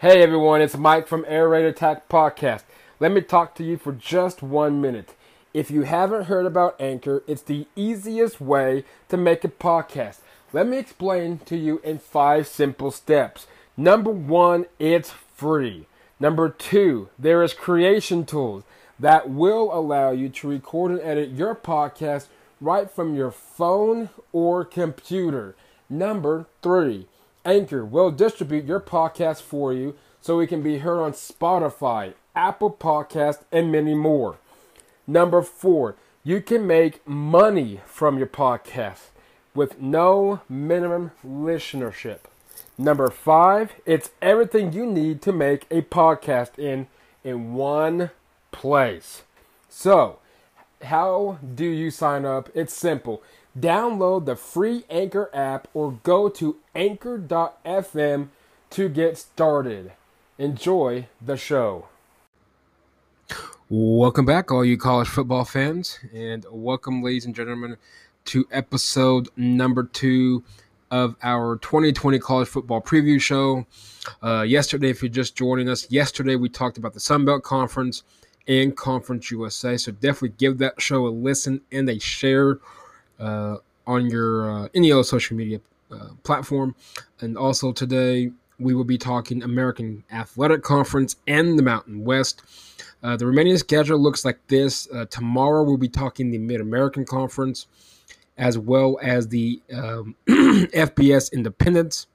Hey everyone, it's Mike from Air Raid Attack Podcast. Let me talk to you for just one minute. If you haven't heard about Anchor, it's the easiest way to make a podcast. Let me explain to you in five simple steps. Number one, it's free. Number two, there is creation tools that will allow you to record and edit your podcast right from your phone or computer. Number three, Anchor will distribute your podcast for you so it can be heard on Spotify, Apple Podcast, and many more. Number four, you can make money from your podcast with no minimum listenership. Number five, it's everything you need to make a podcast in in one place. So, how do you sign up? It's simple. Download the free Anchor app or go to anchor.fm to get started. Enjoy the show. Welcome back, all you college football fans, and welcome, ladies and gentlemen, to episode number two of our 2020 college football preview show. Uh, yesterday, if you're just joining us, yesterday we talked about the Sun Belt Conference and Conference USA. So definitely give that show a listen and a share on your uh, any other social media uh, platform. And also today we will be talking American Athletic Conference and the Mountain West. Uh, the remaining schedule looks like this. Uh, tomorrow we'll be talking the Mid American Conference as well as the um, FBS Independents.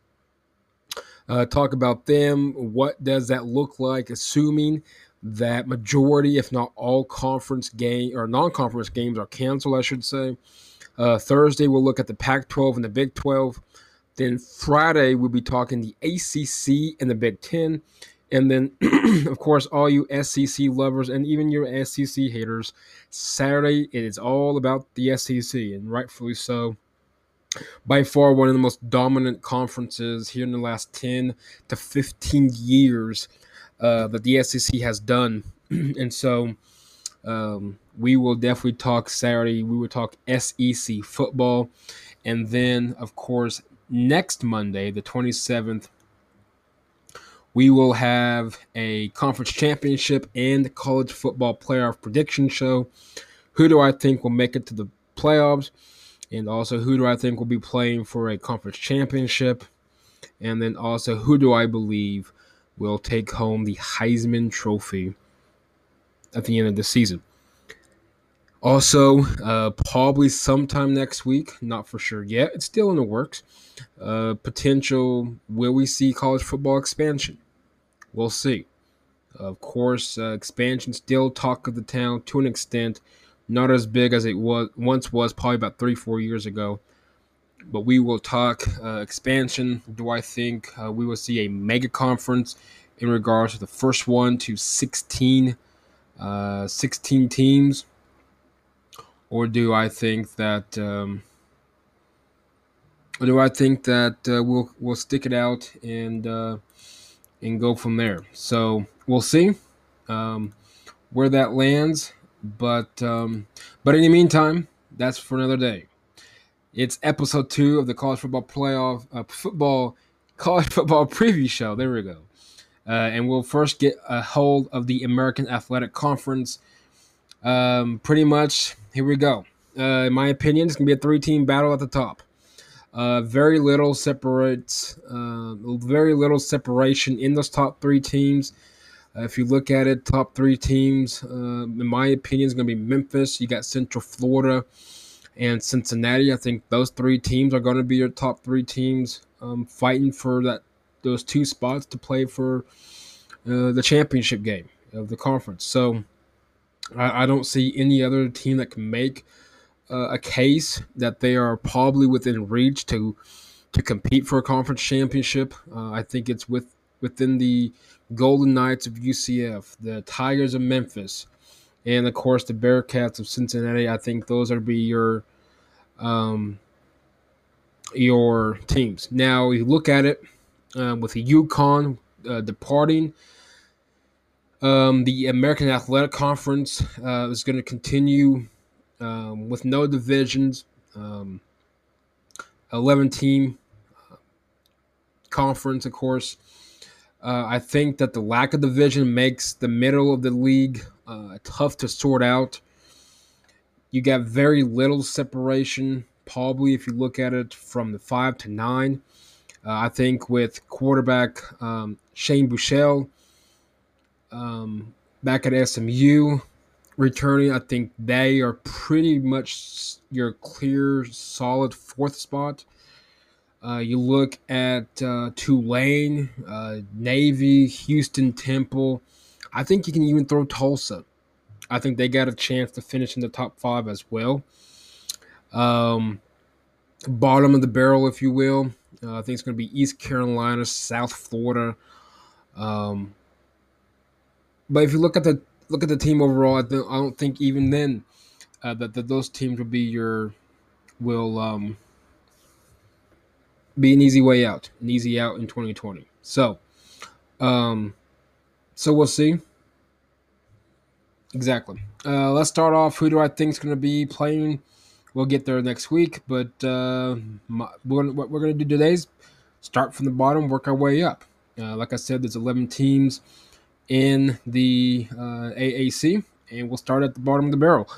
Uh, talk about them. What does that look like, assuming that majority, if not all, conference game or non-conference games are canceled? I should say. Uh, Thursday we'll look at the Pac-12 and the Big 12. Then Friday we'll be talking the ACC and the Big 10. And then, of course, all you SEC lovers and even your SEC haters, Saturday it is all about the SEC, and rightfully so. By far, one of the most dominant conferences here in the last 10 to 15 years uh, that the SEC has done. and so, um, we will definitely talk Saturday. We will talk SEC football. And then, of course, next Monday, the 27th, we will have a conference championship and college football playoff prediction show. Who do I think will make it to the playoffs? And also, who do I think will be playing for a conference championship? And then also, who do I believe will take home the Heisman Trophy at the end of the season? Also, uh, probably sometime next week, not for sure yet. It's still in the works. Uh, potential will we see college football expansion? We'll see. Of course, uh, expansion still talk of the town to an extent, not as big as it was once was, probably about three, four years ago. But we will talk uh, expansion. Do I think uh, we will see a mega conference in regards to the first one to 16, uh, 16 teams? Or do I think that um, do I think that uh, we'll we'll stick it out and uh, and go from there? So we'll see um, where that lands. But um, but in the meantime, that's for another day. It's episode two of the college football playoff uh, football college football preview show. There we go. Uh, and we'll first get a hold of the American Athletic Conference. Um, pretty much here we go. Uh, in my opinion, it's gonna be a three-team battle at the top. Uh, very little separates, uh, very little separation in those top three teams. Uh, if you look at it, top three teams, uh, in my opinion, is going to be Memphis. You got Central Florida and Cincinnati. I think those three teams are going to be your top three teams, um, fighting for that those two spots to play for uh, the championship game of the conference. So I, I don't see any other team that can make uh, a case that they are probably within reach to to compete for a conference championship. Uh, I think it's with within the Golden Knights of UCF, the Tigers of Memphis, and of course the Bearcats of Cincinnati. I think those are be your um, your teams. Now you look at it uh, with the UConn uh, departing. Um, the American Athletic Conference uh, is going to continue um, with no divisions, um, 11 team uh, conference, of course. Uh, I think that the lack of division makes the middle of the league uh, tough to sort out. You got very little separation, probably if you look at it from the five to nine. Uh, I think with quarterback um, Shane Buechele um, back at SMU returning, I think they are pretty much your clear, solid fourth spot. Uh, you look at uh, Tulane, uh, Navy, Houston, Temple. I think you can even throw Tulsa. I think they got a chance to finish in the top five as well. Um, bottom of the barrel, if you will. Uh, I think it's going to be East Carolina, South Florida. Um, but if you look at the look at the team overall, I, I don't think even then uh, that, that those teams will be your will um, be an easy way out, an easy out in 2020. So, um, so we'll see. Exactly. Uh, let's start off. Who do I think is going to be playing? We'll get there next week, but uh, my, we're, what we're going to do today is start from the bottom, work our way up. Uh, like I said, there's 11 teams in the uh, AAC, and we'll start at the bottom of the barrel.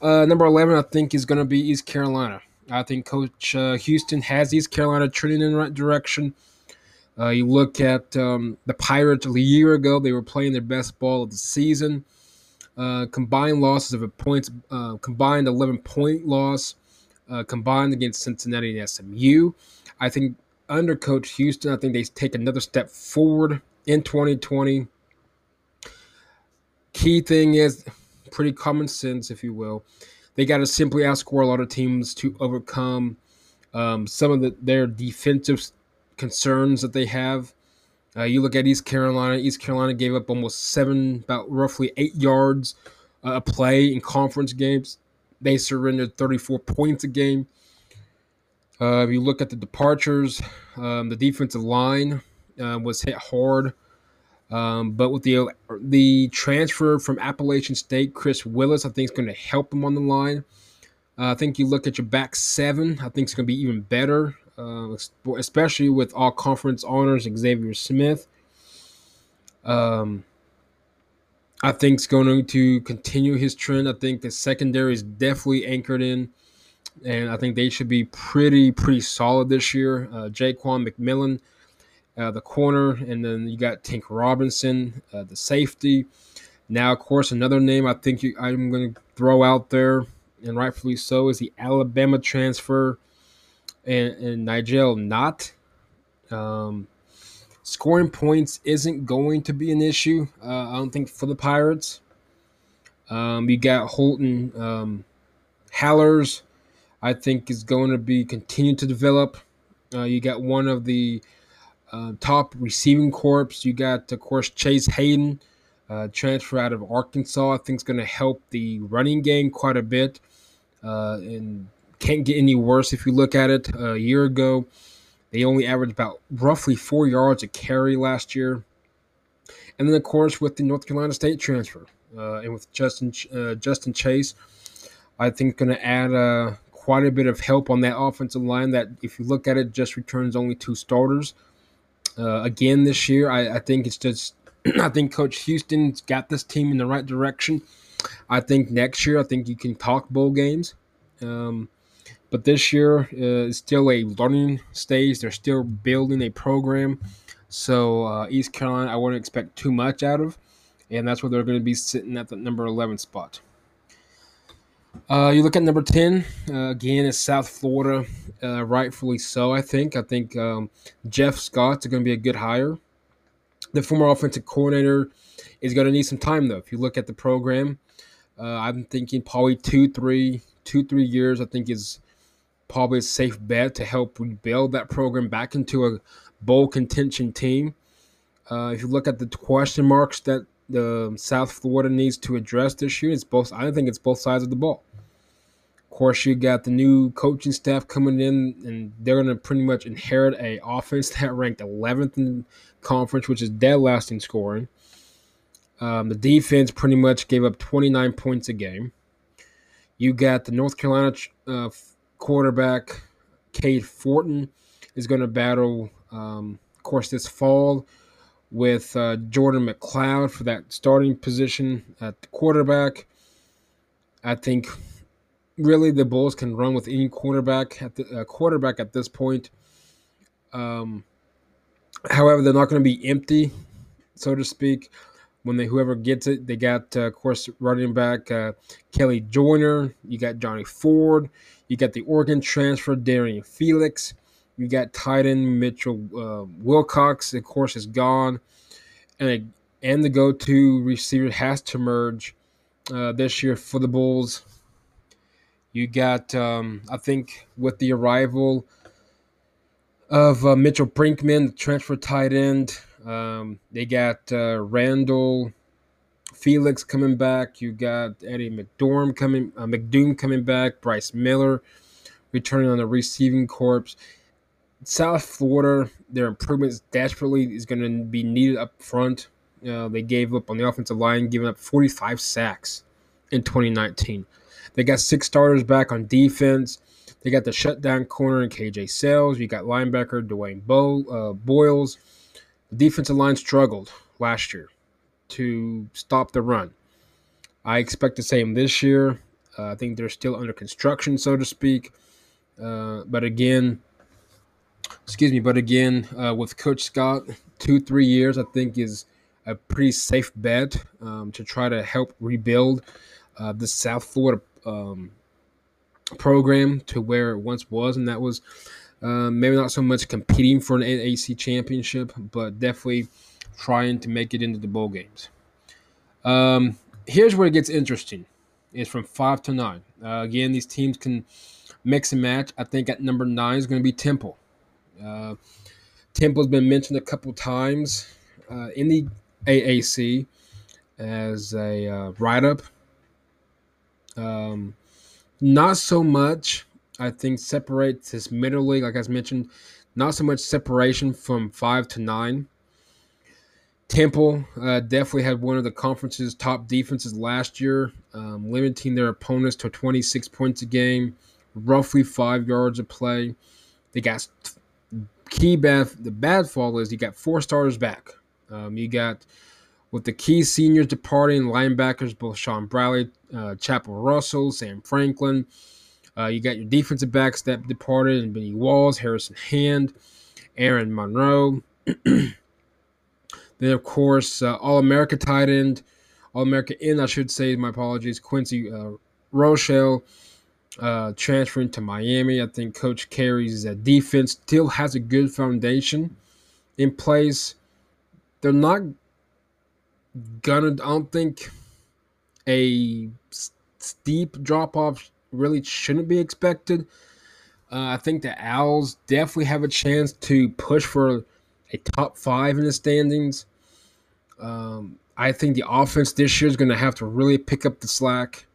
Uh, number 11, I think, is going to be East Carolina. I think Coach uh, Houston has East Carolina trending in the right direction. Uh, you look at um, the Pirates a year ago; they were playing their best ball of the season. Uh, combined losses of a points, uh, combined 11 point loss, combined against Cincinnati and SMU. I think under Coach Houston, I think they take another step forward in 2020. Key thing is pretty common sense, if you will they got to simply outscore a lot of teams to overcome um, some of the, their defensive concerns that they have. Uh, you look at East Carolina. East Carolina gave up almost seven, about roughly eight yards uh, a play in conference games. They surrendered 34 points a game. Uh, if you look at the departures, um, the defensive line uh, was hit hard. Um, but with the the transfer from Appalachian State, Chris Willis, I think is going to help him on the line. Uh, I think you look at your back seven. I think it's going to be even better, uh, especially with all conference honors Xavier Smith. Um, I think it's going to continue his trend. I think the secondary is definitely anchored in, and I think they should be pretty pretty solid this year. Uh, Jaquan McMillan uh, the corner, and then you got Tank Robinson, uh, the safety. Now, of course, another name I think you, I'm going to throw out there, and rightfully so, is the Alabama transfer and, and Nigel Knott. Um, scoring points isn't going to be an issue, uh, I don't think, for the Pirates. Um, you got Holton um, Ahlers, I think, is going to be continuing to develop. Uh, you got one of the uh, top receiving corps, you got, of course, Chase Hayden, uh, transfer out of Arkansas. I think is going to help the running game quite a bit. Uh, and can't get any worse if you look at it. a year ago, they only averaged about roughly four yards a carry last year. And then, of course, with the North Carolina State transfer uh, and with Justin uh, Justin Chase, I think going to add uh, quite a bit of help on that offensive line. That, if you look at it, just returns only two starters uh, again this year. I, I think it's just I think Coach Houston's got this team in the right direction. I think next year I think you can talk bowl games. Um, but this year uh, is still a learning stage. They're still building a program. So uh, East Carolina, I wouldn't expect too much out of, and that's where they're going to be sitting at the number 11 spot. Uh, you look at number 10, uh, again, is South Florida, uh, rightfully so, I think. I think um, Jeff Scott's going to be a good hire. The former offensive coordinator is going to need some time, though. If you look at the program, uh, I'm thinking probably two, three, two, three years, I think is probably a safe bet to help rebuild that program back into a bowl contention team. Uh, if you look at the question marks that the South Florida needs to address this year. It's both. I think it's both sides of the ball. Of course, you got the new coaching staff coming in, and they're going to pretty much inherit a offense that ranked 11th in conference, which is dead last in scoring. Um, the defense pretty much gave up 29 points a game. You got the North Carolina uh, quarterback, Cade Fortin, is going to battle, um, of course, this fall with uh, Jordan McCloud for that starting position at the quarterback. I think really the Bulls can run with any quarterback at the uh, quarterback at this point. Um, however, they're not going to be empty, so to speak. When they whoever gets it, they got uh, of course running back uh, Kelly Joyner. You got Johnny Ford. You got the Oregon transfer Darian Felix. You got tight end Mitchell uh, Wilcox. Of course, is gone, and and the go-to receiver has to merge uh, this year for the Bulls. You got, um, I think, with the arrival of uh, Mitchell Brinkman, the transfer tight end. Um, they got uh, Randall Felix coming back. You got Eddie McDorm coming, uh, McDoom coming back. Bryce Miller returning on the receiving corps. South Florida, their improvements desperately is going to be needed up front. Uh, they gave up on the offensive line, giving up 45 sacks in 2019. They got six starters back on defense. They got the shutdown corner in KJ Sails. You got linebacker Dwayne Bo, uh, Boyles. The defensive line struggled last year to stop the run. I expect the same this year. Uh, I think they're still under construction, so to speak. Uh, but again, excuse me, but again, uh, with Coach Scott, two, three years, I think is a pretty safe bet um, to try to help rebuild uh, the South Florida um, program to where it once was, and that was uh, maybe not so much competing for an AAC championship, but definitely trying to make it into the bowl games. Um, here's where it gets interesting: it's from five to nine. Uh, again, these teams can mix and match. I think at number nine is going to be Temple. Uh, Temple's been mentioned a couple times uh, in the AAC as a uh, write-up um, not so much. I think separates this middle league, like I mentioned, not so much separation from five to nine. Temple uh, definitely had one of the conference's top defenses last year, um, limiting their opponents to 26 points a game, roughly five yards of play. They got key bad. The bad fall is you got four starters back. Um, you got with the key seniors departing, linebackers both Shaun Bradley, uh, Chapel Russell, Sam Franklin. Uh, you got your defensive backs that departed, and Benny Walls, Harrison Hand, Aaron Monroe. then, of course, uh, All America tight end, All America in, I should say, my apologies, Quincy uh, Rochelle. Uh, transferring to Miami, I think Coach Carey's uh, defense still has a good foundation in place. They're not gonna. I don't think a steep drop off really shouldn't be expected. Uh, I think the Owls definitely have a chance to push for a top five in the standings. Um, I think the offense this year is going to have to really pick up the slack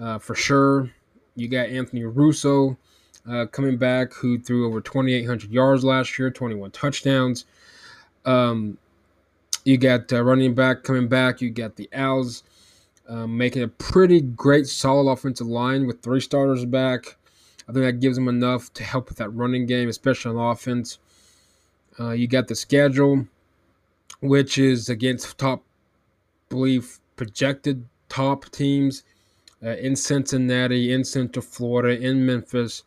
uh, for sure. You got Anthony Russo uh, coming back, who threw over 2,800 yards last year, 21 touchdowns. Um, you got uh, running back coming back. You got the Owls um, making a pretty great, solid offensive line with three starters back. I think that gives them enough to help with that running game, especially on offense. Uh, you got the schedule, which is against top, believe projected top teams uh, in Cincinnati, in Central Florida, in Memphis,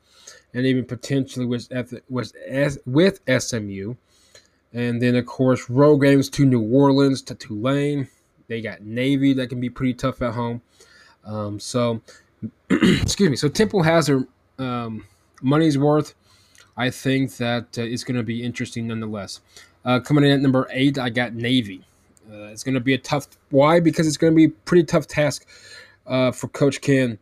and even potentially with with with SMU. And then, of course, road games to New Orleans, to Tulane. They got Navy that can be pretty tough at home. Um, so, excuse me. So Temple has their um, money's worth. I think that uh, it's going to be interesting nonetheless. Uh, coming in at number eight, I got Navy. Uh, it's going to be a tough. Why? Because it's going to be a pretty tough task uh, for Coach Ken.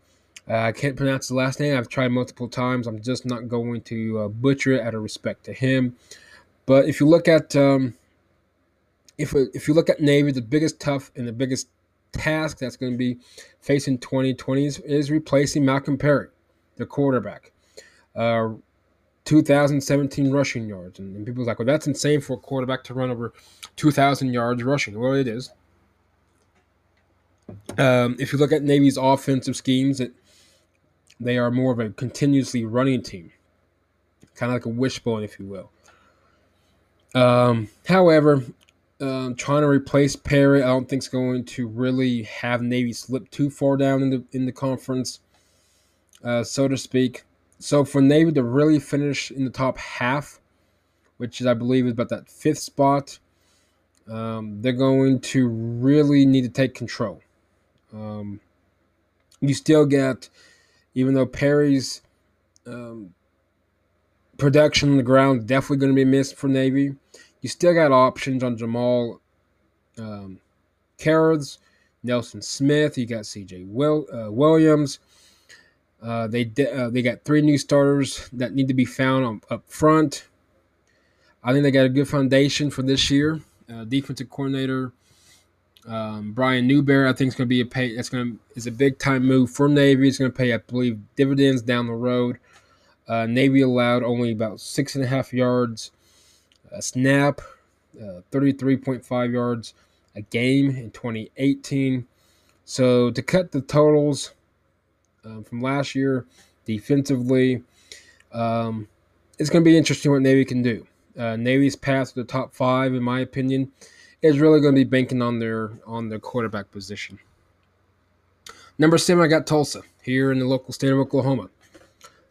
Uh, I can't pronounce the last name. I've tried multiple times. I'm just not going to uh, butcher it out of respect to him. But if you look at um, if if you look at Navy, the biggest tough and the biggest task that's going to be facing 2020 is, is replacing Malcolm Perry, the quarterback. Uh, 2017 rushing yards, and, and people's like, "Well, that's insane for a quarterback to run over 2,000 yards rushing." Well, it is. Um, if you look at Navy's offensive schemes, it they are more of a continuously running team, kind of like a wishbone, if you will. Um, however, um, trying to replace Perry, I don't think is going to really have Navy slip too far down in the in the conference, uh, so to speak. So for Navy to really finish in the top half, which is I believe is about that fifth spot, um, they're going to really need to take control. Um, you still get, even though Perry's um, production on the ground definitely going to be missed for Navy you still got options on Jamal um, Nelson Smith. You got C.J. Will, uh, Williams. Uh, they uh, they got three new starters that need to be found on, up front. I think they got a good foundation for this year. Uh, defensive coordinator um, Brian Newberry, I think is going to be a pay. That's going to is a big time move for Navy. It's going to pay, I believe, dividends down the road. Uh, Navy allowed only about six and a half yards a snap, uh, 33.5 yards a game in 2018. So to cut the totals um, from last year defensively, um, it's going to be interesting what Navy can do. Uh, Navy's to the top five, in my opinion, is really going to be banking on their on their quarterback position. Number seven, I got Tulsa here in the local state of Oklahoma.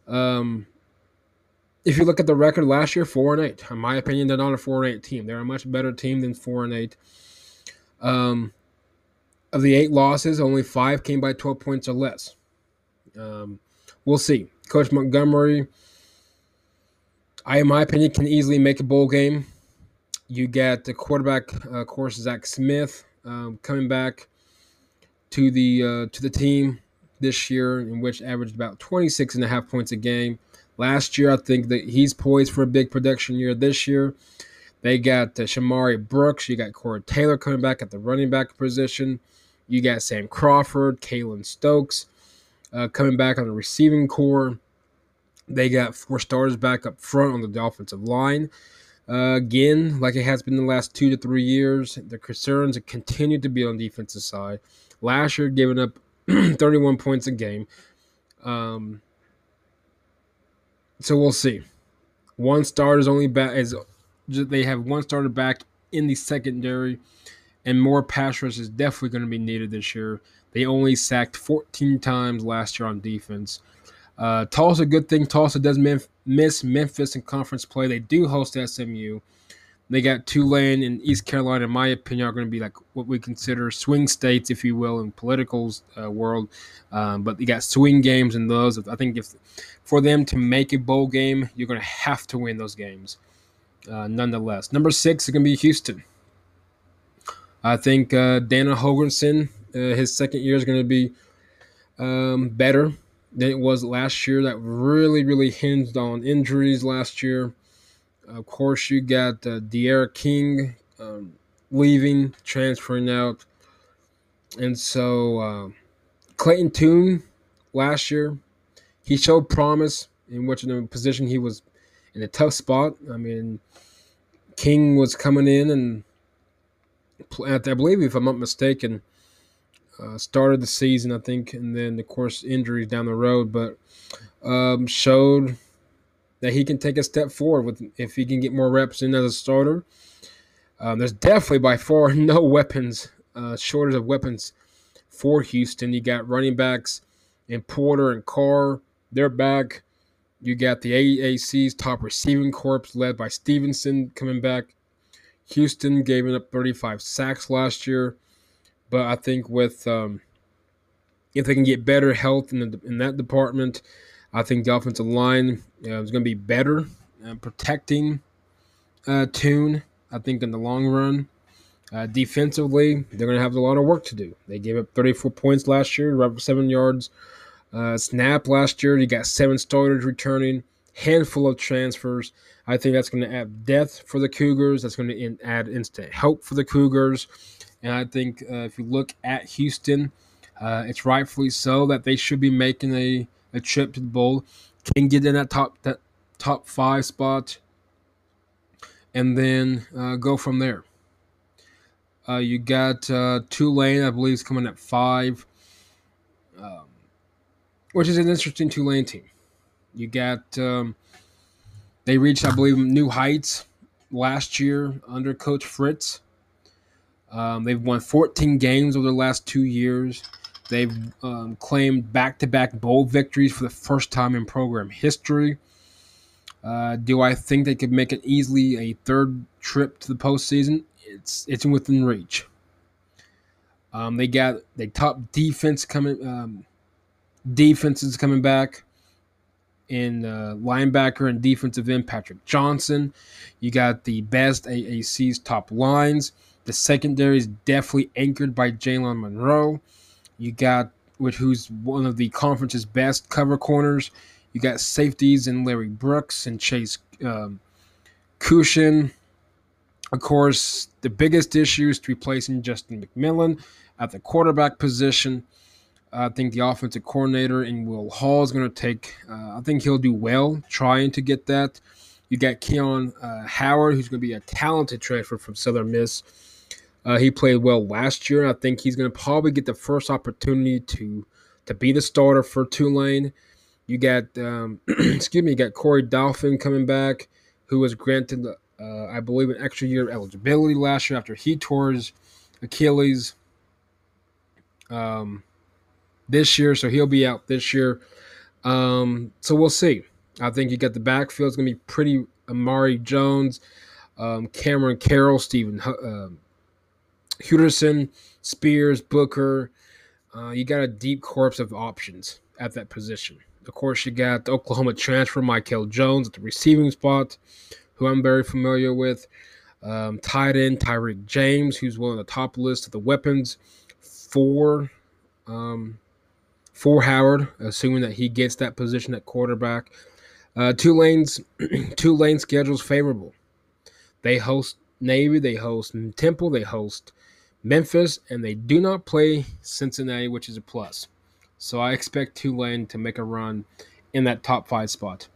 Um, if you look at the record last year, four and eight. In my opinion, they're not a four and eight team. They're a much better team than four and eight. Um, of the eight losses, only five came by twelve points or less. Um, we'll see. Coach Montgomery, I, in my opinion, can easily make a bowl game. You get the quarterback, uh, of course, Zach Smith um, coming back to the uh, to the team this year, in which averaged about 26 and a half points a game. Last year, I think that he's poised for a big production year. This year, they got uh, Shamari Brooks. You got Corey Taylor coming back at the running back position. You got Sam Crawford, Keylon Stokes uh, coming back on the receiving core. They got four starters back up front on the offensive line. Uh, again, like it has been the last two to three years, the concerns continue to be on the defensive side. Last year, giving up 31 points a game. Um, so we'll see. One starter is only back is they have one starter back in the secondary, and more pass rush is definitely going to be needed this year. They only sacked 14 times last year on defense. Uh, Tulsa, good thing Tulsa does miss Memphis in conference play. They do host SMU. They got Tulane and East Carolina, in my opinion, are going to be like what we consider swing states, if you will, in political uh, world. Um, but they got swing games in those. I think if for them to make a bowl game, you're going to have to win those games. Uh, nonetheless, number six is going to be Houston. I think uh, Dana Holgorsen, uh, his second year is going to be um, better than it was last year. That really, really hinged on injuries last year. Of course, you got uh, D'Eriq King um, leaving, transferring out. And so uh, Clayton Tune last year, he showed promise in which in position he was in a tough spot. I mean, King was coming in and I believe, if I'm not mistaken, uh, started the season, I think, and then of course injuries down the road, but um, showed that he can take a step forward with if he can get more reps in as a starter. Um, there's definitely by far no weapons, uh, shortage of weapons for Houston. You got running backs and Porter and Carr. They're back. You got the AAC's top receiving corps led by Stevenson coming back. Houston gave up 35 sacks last year, but I think with um, if they can get better health in, the, in that department, I think the offensive line uh, is going to be better uh, protecting uh, Tune. I think in the long run, uh, defensively, they're going to have a lot of work to do. They gave up 34 points last year, right seven yards. Uh, snap last year, you got seven starters returning, handful of transfers. I think that's going to add depth for the Cougars. That's going to add instant help for the Cougars. And I think uh, if you look at Houston, uh, it's rightfully so that they should be making a a trip to the bowl, can get in that top that top five spot, and then uh, go from there. Uh, you got uh, Tulane, I believe, is coming at five, um, which is an interesting Tulane team. You got um, they reached, I believe, new heights last year under Coach Fritz. Um, they've won 14 games over the last two years. They've um, claimed back to back bowl victories for the first time in program history. Uh, do I think they could make it easily a third trip to the postseason? It's it's within reach. Um, they got the top defense coming, um, defenses coming back in uh, linebacker and defensive end Patrick Johnson. You got the best AAC's top lines. The secondary is definitely anchored by Jalen Monroe. You got which who's one of the conference's best cover corners. You got safeties in Larry Brooks and Chase um, Cushion. Of course, the biggest issue is replacing Justin McMillan at the quarterback position. I think the offensive coordinator in Will Hall is going to take. Uh, I think he'll do well trying to get that. You got Keon uh, Howard, who's going to be a talented transfer from Southern Miss. Uh, he played well last year. I think he's going to probably get the first opportunity to to be the starter for Tulane. You got, um, excuse me, you got Corey Dauphine coming back, who was granted, uh, I believe, an extra year of eligibility last year after he tore his Achilles um, this year, so he'll be out this year. Um, so we'll see. I think you got the backfield is going to be pretty Amari Jones, um, Cameron Carroll, Stephen uh, Huderson, Spears, Booker. Uh, you got a deep corpse of options at that position. Of course, you got the Oklahoma transfer Mykel Jones at the receiving spot, who I'm very familiar with. Um, tight end Tyrick James, who's one of the top list of the weapons for um, for Howard, assuming that he gets that position at quarterback. Uh, Tulane's Tulane schedule's favorable. They host Navy, they host Temple, they host Memphis, and they do not play Cincinnati, which is a plus. So I expect Tulane to make a run in that top five spot.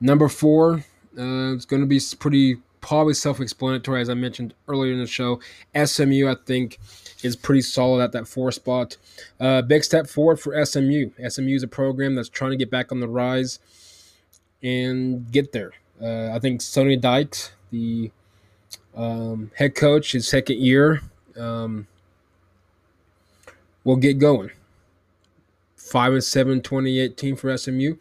Number four, uh, it's going to be pretty probably self-explanatory, as I mentioned earlier in the show. SMU, I think, is pretty solid at that four spot. Uh, big step forward for SMU. SMU is a program that's trying to get back on the rise and get there. Uh, I think Sonny Dykes, the um, head coach, his second year, um, will get going. Five and seven 2018 for SMU,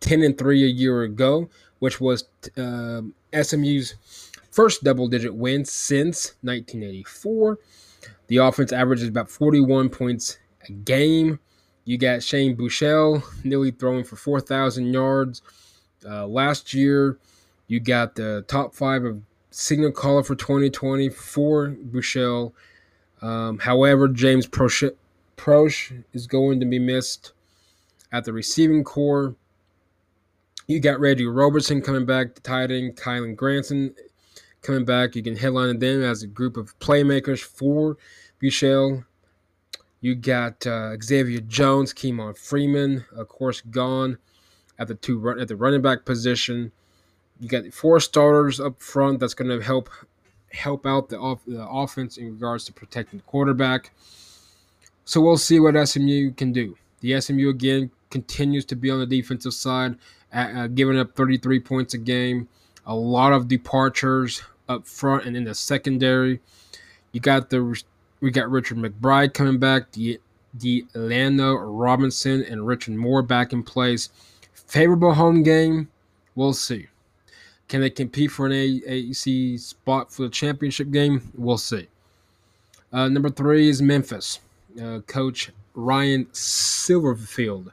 ten and three a year ago, which was uh, um, SMU's first double-digit win since 1984. The offense averages about 41 points a game. You got Shane Buechele nearly throwing for 4,000 yards uh, last year. You got the top five of signal caller for 2020 for. Um, however, James Proche is going to be missed at the receiving core. You got Reggie Robertson coming back, the tight end, Kylen Granson coming back. You can headline them as a group of playmakers for Buechele. You got uh, Xavier Jones, Keymon Freeman, of course, gone at the two run at the running back position. You got four starters up front that's going to help help out the, off, the offense in regards to protecting the quarterback. So we'll see what SMU can do. The SMU again continues to be on the defensive side, uh, giving up 33 points a game. A lot of departures up front and in the secondary. You got the we got Richard McBride coming back, the Delano Robinson and Richard Moore back in place. Favorable home game, we'll see. Can they compete for an AAC spot for the championship game? We'll see. Uh, number three is Memphis. Uh, Coach Ryan Silverfield.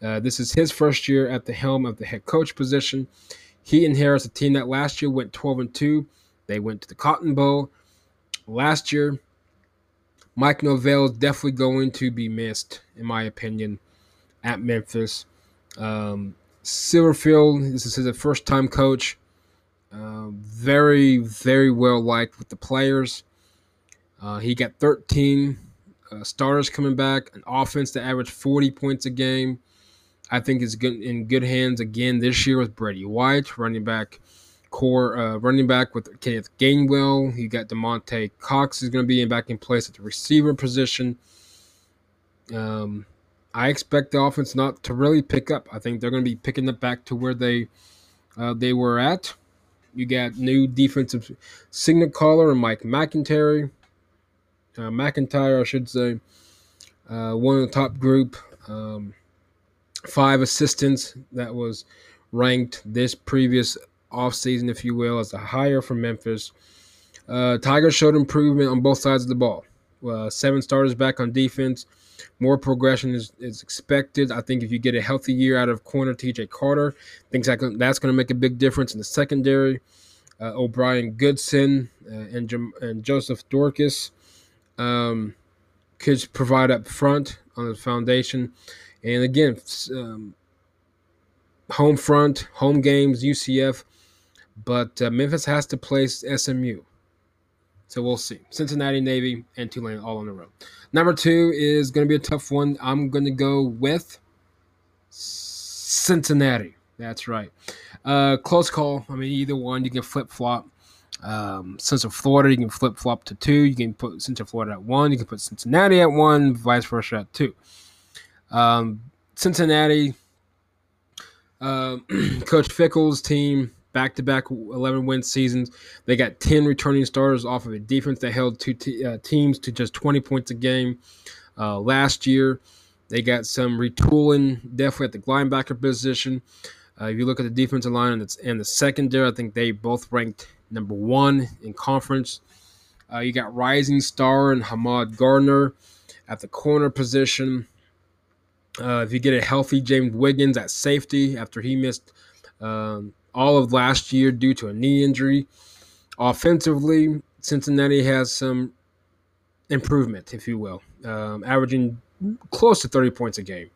Uh, this is his first year at the helm of the head coach position. He inherits a team that last year went 12 and 2. They went to the Cotton Bowl. Last year, Mike Norvell is definitely going to be missed, in my opinion, at Memphis. Um, Silverfield, this is his first time coach. Uh, very, very well liked with the players. Uh, he got 13 uh, starters coming back, an offense that averaged 40 points a game. I think is good in good hands again this year with Brady White, running back core uh, running back with Kenneth Gainwell. You got Demonte Cox is going to be in back in place at the receiver position. Um, I expect the offense not to really pick up. I think they're going to be picking up back to where they uh, they were at. You got new defensive signal caller and Mike MacIntyre. Uh, MacIntyre, I should say, uh, one of the top group. Um, five assistants that was ranked this previous offseason, if you will, as a hire for Memphis. Uh, Tigers showed improvement on both sides of the ball. Uh, seven starters back on defense. More progression is, is expected. I think if you get a healthy year out of corner TJ Carter, things like that's going to make a big difference in the secondary. Uh, O'Bryan Goodson uh, and, and Joseph Dorceus um, could provide up front on the foundation. And again, um, home front, home games, UCF, but uh, Memphis has to place SMU. So we'll see. Cincinnati, Navy, and Tulane all on the road. Number two is going to be a tough one. I'm going to go with Cincinnati. That's right. Uh, close call. I mean, either one. You can flip flop. Um, Central Florida, you can flip flop to two. You can put Central Florida at one. You can put Cincinnati at one, vice versa at two. Um, Cincinnati, uh, Coach Fickell's team back to back 11 win seasons. They got 10 returning starters off of a defense that held two uh, teams to just 20 points a game uh, last year. They got some retooling definitely at the linebacker position. Uh, if you look at the defensive line and, and the secondary, I think they both ranked number one in conference. Uh, you got rising star and Ahmad Gardner at the corner position. Uh, if you get a healthy James Wiggins at safety after he missed um, all of last year due to a knee injury. Offensively, Cincinnati has some improvement, if you will, um, averaging close to 30 points a game.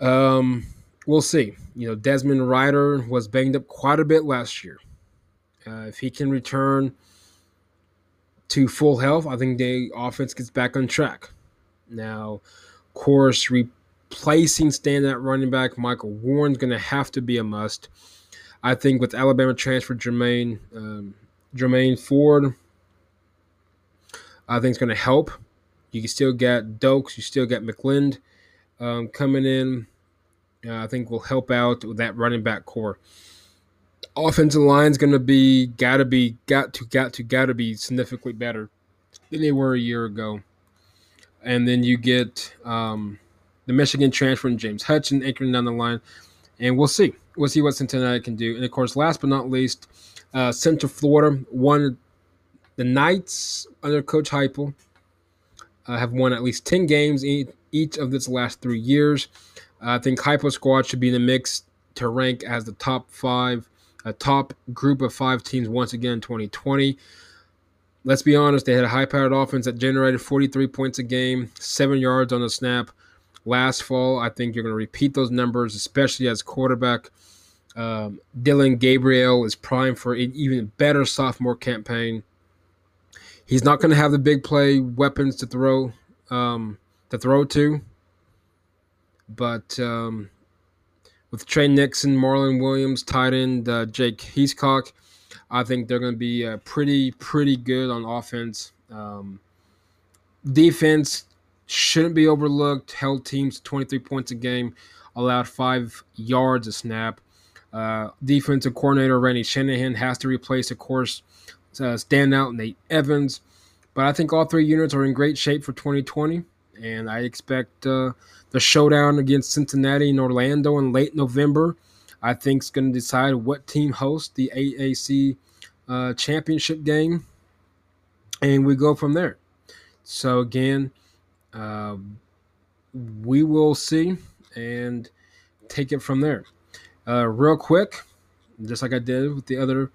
Um, we'll see. You know, Desmond Ridder was banged up quite a bit last year. Uh, if he can return to full health, I think the offense gets back on track. Now, of course, replacing standout running back Michael Warren's going to have to be a must. I think with Alabama transfer Jermaine um, Jermaine Ford, I think it's going to help. You can still get Dokes, you still get McLind um, coming in. Uh, I think will help out with that running back core. Offensive line is going to be got to be got to got to got to be significantly better than they were a year ago. And then you get um, the Michigan transfer and James Hudson anchoring down the line, and we'll see we'll see what Cincinnati can do. And of course, last but not least, uh, Central Florida won the Knights under Coach Heupel. Uh, have won at least 10 games each of its last three years. I think Heupel squad should be in the mix to rank as the top five, a top group of five teams once again in 2020. Let's be honest, they had a high powered offense that generated 43 points a game, seven yards on the snap, last fall. I think you're going to repeat those numbers, especially as quarterback. Um, Dillon Gabriel is primed for an even better sophomore campaign. He's not going to have the big play weapons to throw um, to throw to, but um, with Trey Nixon, Marlon Williams, tight end uh, Jake Hescock, I think they're going to be uh, pretty pretty good on offense. Um, defense shouldn't be overlooked. Held teams 23 points a game, allowed five yards a snap. Uh, defensive coordinator Randy Shannon has to replace, of course, uh, standout Nate Evans. But I think all three units are in great shape for 2020, and I expect uh, the showdown against Cincinnati and Orlando in late November. I think is going to decide what team hosts the AAC uh, championship game, and we go from there. So again, uh, we will see and take it from there. Uh, real quick, just like I did with the other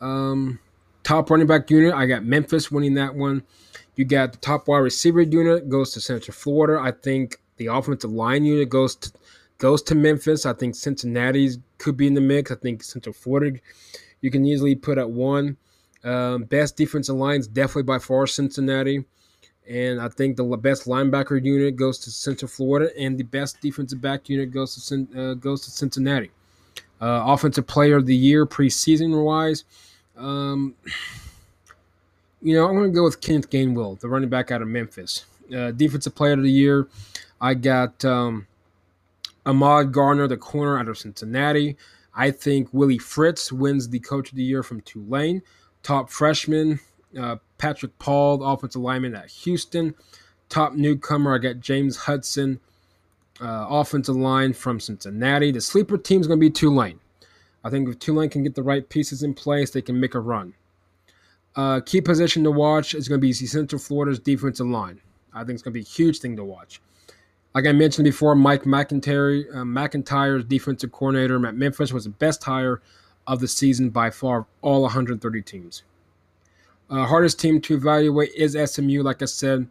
um, top running back unit, I got Memphis winning that one. You got the top wide receiver unit goes to Central Florida. I think the offensive line unit goes to goes to Memphis. I think Cincinnati could be in the mix. I think Central Florida you can easily put at one. Um, best defensive lines definitely by far Cincinnati. And I think the best linebacker unit goes to Central Florida, and the best defensive back unit goes to uh, goes to Cincinnati. Uh, offensive Player of the Year preseason wise, um, you know I'm going to go with Kenneth Gainwell, the running back out of Memphis. Uh, defensive Player of the Year, I got um, Ahmad Gardner, the corner out of Cincinnati. I think Willie Fritz wins the Coach of the Year from Tulane. Top freshman, uh, Patrick Paul, the offensive lineman at Houston. Top newcomer, I got James Hudson, uh, offensive line from Cincinnati. The sleeper team is going to be Tulane. I think if Tulane can get the right pieces in place, they can make a run. Uh, key position to watch is going to be Central Florida's defensive line. I think it's going to be a huge thing to watch. Like I mentioned before, Mike MacIntyre, uh, MacIntyre's defensive coordinator at Memphis was the best hire of the season by far, of all 130 teams. Uh, hardest team to evaluate is SMU. Like I said,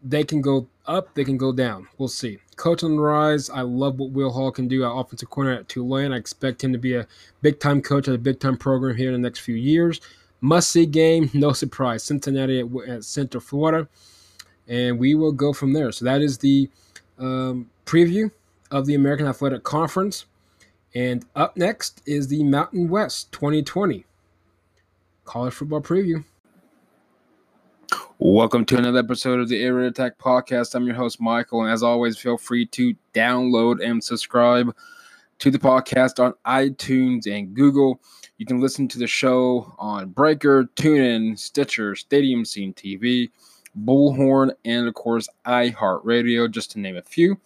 they can go up, they can go down. We'll see. Coach on the rise. I love what Will Hall can do at offensive corner at Tulane. I expect him to be a big time coach at a big time program here in the next few years. Must see game, no surprise. Cincinnati at, at Central Florida, and we will go from there. So that is the um, preview of the American Athletic Conference. And up next is the Mountain West 2020 college football preview. Welcome to another episode of the Air Raid Attack Podcast. I'm your host, Michael, and as always, feel free to download and subscribe to the podcast on iTunes and Google. You can listen to the show on Breaker, TuneIn, Stitcher, Stadium Scene TV, Bullhorn, and of course, iHeartRadio, just to name a few.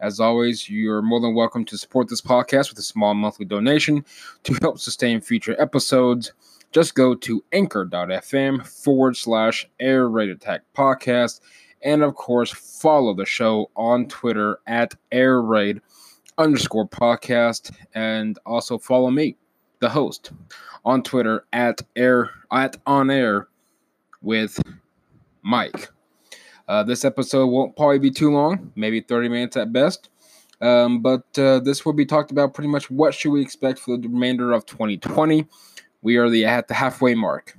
As always, you're more than welcome to support this podcast with a small monthly donation to help sustain future episodes. Just go to anchor.fm forward slash air raid attack podcast. And of course, follow the show on Twitter at air raid underscore podcast. And also follow me, the host, on Twitter at air at on air with Mike. Uh, this episode won't probably be too long, maybe 30 minutes at best. Um, but uh, this will be talked about pretty much what should we expect for the remainder of 2020. We are the at the halfway mark,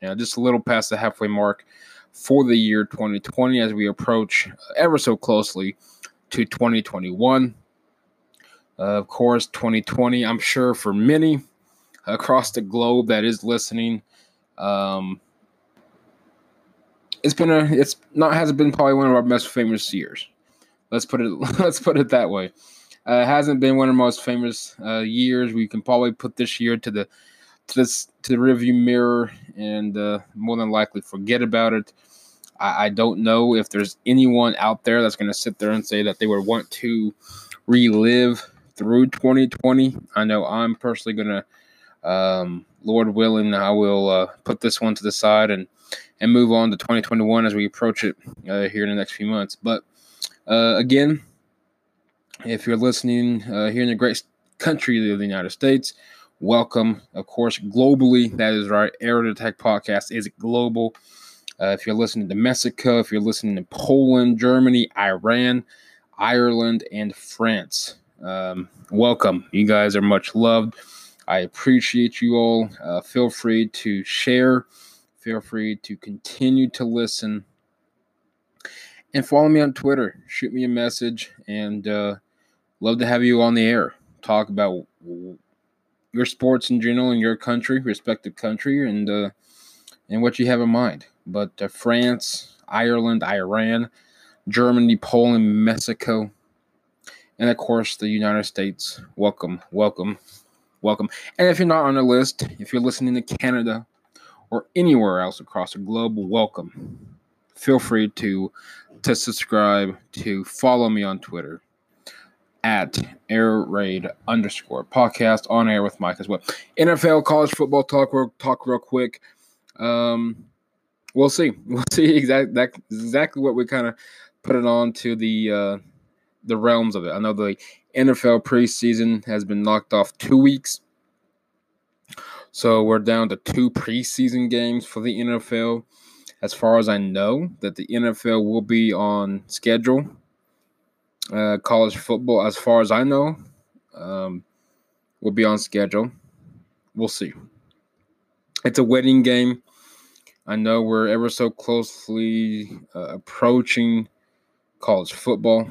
you know, just a little past the halfway mark for the year 2020 as we approach ever so closely to 2021. Uh, of course, 2020, I'm sure for many across the globe that is listening, um, it's been a it's not hasn't been probably one of our most famous years. Let's put it let's put it that way. Uh, it hasn't been one of the most famous uh, years. We can probably put this year to the to this to the rearview mirror and uh, more than likely forget about it. I, I don't know if there's anyone out there that's going to sit there and say that they would want to relive through 2020. I know I'm personally going to, um, Lord willing, I will uh, put this one to the side and and move on to 2021 as we approach it uh, here in the next few months. But uh, again, if you're listening uh, here in the great country of the United States, welcome. Of course, globally, that is right. Air Attack Podcast is global. Uh, if you're listening to Mexico, if you're listening to Poland, Germany, Iran, Ireland, and France, um, welcome. You guys are much loved. I appreciate you all. Uh, feel free to share Feel free to continue to listen and follow me on Twitter. Shoot me a message and uh, love to have you on the air. Talk about your sports in general in your country, respective country, and uh, and what you have in mind. But uh, France, Ireland, Iran, Germany, Poland, Mexico, and of course the United States. Welcome, welcome, welcome. And if you're not on the list, if you're listening to Canada, or anywhere else across the globe, welcome. Feel free to to subscribe, to follow me on Twitter at air raid underscore podcast on air with Mike as well. NFL college football talk. Talk real quick. Um, we'll see. We'll see exactly that exactly what we kind of put it on to the uh, the realms of it. I know the NFL preseason has been knocked off two weeks. So we're down to two preseason games for the NFL. As far as I know, that the NFL will be on schedule. Uh, college football, as far as I know, um, will be on schedule. We'll see. It's a wedding game. I know we're ever so closely uh, approaching college football,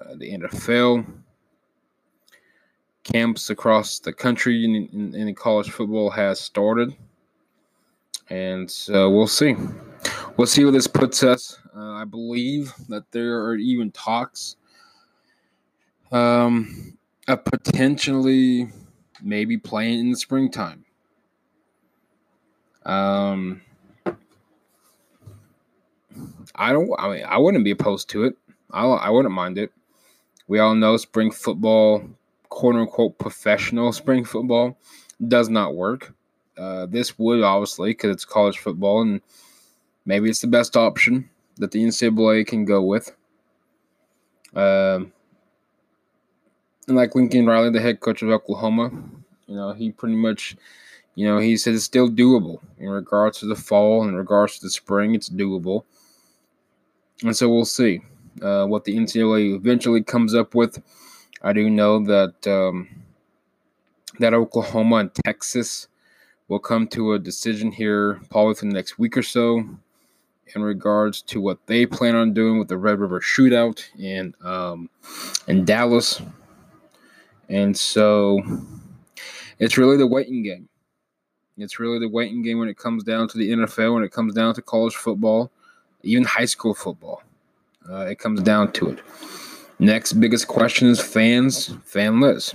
uh, the NFL camps across the country in, in, in college football has started. And so we'll see. We'll see where this puts us. Uh, I believe that there are even talks um, of potentially maybe playing in the springtime. Um, I don't. I mean, I wouldn't be opposed to it. I I wouldn't mind it. We all know spring football, quote unquote, professional spring football does not work. Uh, this would obviously because it's college football and maybe it's the best option that the NCAA can go with. Um, and like Lincoln Riley, the head coach of Oklahoma, you know, he pretty much, you know, he said it's still doable in regards to the fall, in regards to the spring, it's doable. And so we'll see uh, what the NCAA eventually comes up with. I do know that um, that Oklahoma and Texas will come to a decision here probably within the next week or so in regards to what they plan on doing with the Red River Shootout in um, in Dallas. And so it's really the waiting game. It's really the waiting game when it comes down to the NFL, when it comes down to college football, even high school football. Uh, it comes down to it. Next biggest question is fans, fanless.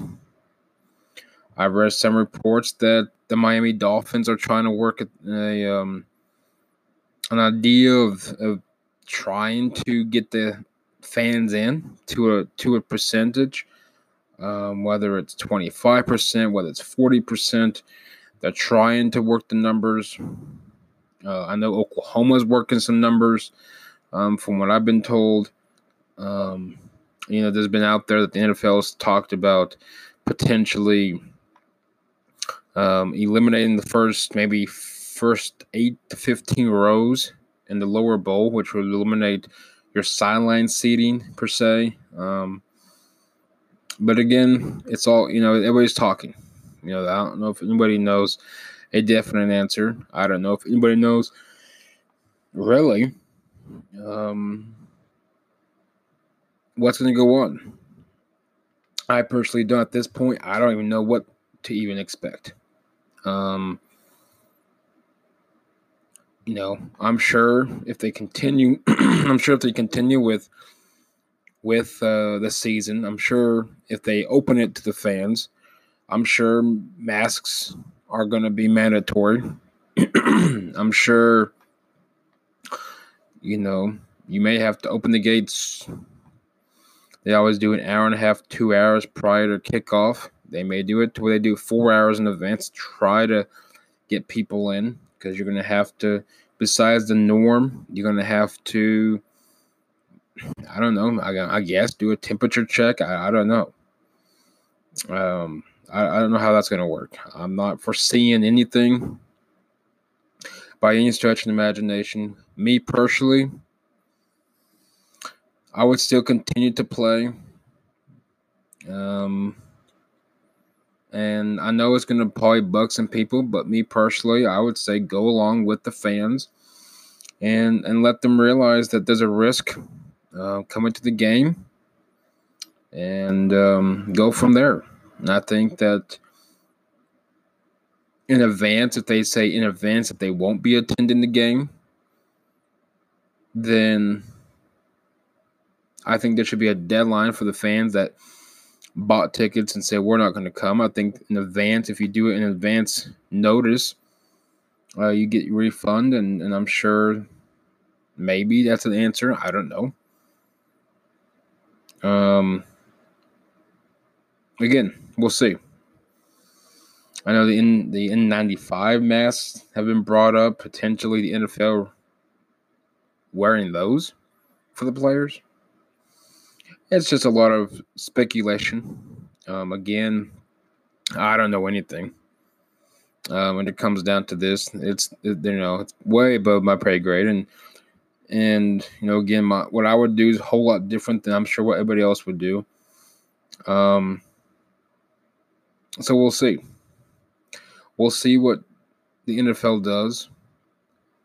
I've read some reports that the Miami Dolphins are trying to work a um, an idea of, of trying to get the fans in to a to a percentage, um, whether it's twenty five percent, whether it's forty percent. They're trying to work the numbers. Uh, I know Oklahoma's working some numbers, um, from what I've been told. Um, you know, there's been out there that the NFL has talked about potentially um, eliminating the first maybe first eight to fifteen rows in the lower bowl, which would eliminate your sideline seating per se. Um, but again, it's all you know. Everybody's talking. You know, I don't know if anybody knows a definite answer. I don't know if anybody knows really um, what's going to go on. I personally don't. At this point, I don't even know what to even expect. Um, you know, I'm sure if they continue, I'm sure if they continue with with uh, the season, I'm sure if they open it to the fans, I'm sure masks are going to be mandatory. I'm sure, you know, you may have to open the gates. They always do an hour and a half, two hours prior to kickoff. They may do it to where they do four hours in advance, try to get people in because you're going to have to, besides the norm, you're going to have to, I don't know, I, I guess, do a temperature check. I, I don't know. Um, I, I don't know how that's going to work. I'm not foreseeing anything by any stretch of the imagination. Me personally, I would still continue to play. Um, and I know it's going to probably bug some people, but me personally, I would say go along with the fans and and let them realize that there's a risk uh, coming to the game and um, go from there. And I think that in advance, if they say in advance that they won't be attending the game, then I think there should be a deadline for the fans that – bought tickets and said we're not going to come. I think in advance, if you do it in advance notice, uh, you get your refund, and, and I'm sure maybe that's an answer. I don't know. Um, again, we'll see. I know the N the N95 masks have been brought up. Potentially, the NFL wearing those for the players. It's just a lot of speculation. Um, again, I don't know anything. Um, when it comes down to this, it's you know it's way above my pay grade, and and you know again, my what I would do is a whole lot different than I'm sure what everybody else would do. Um, so we'll see. We'll see what the NFL does.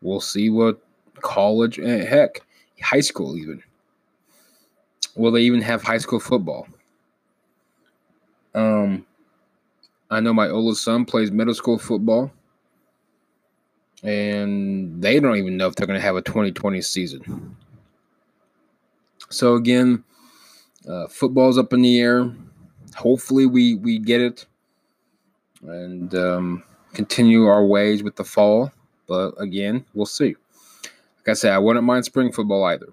We'll see what college, eh, heck, high school even. Will they even have high school football? Um, I know my oldest son plays middle school football, and they don't even know if they're going to have a 2020 season. So again, uh, football's up in the air. Hopefully, we we get it. and um, continue our ways with the fall. But again, we'll see. Like I said, I wouldn't mind spring football either.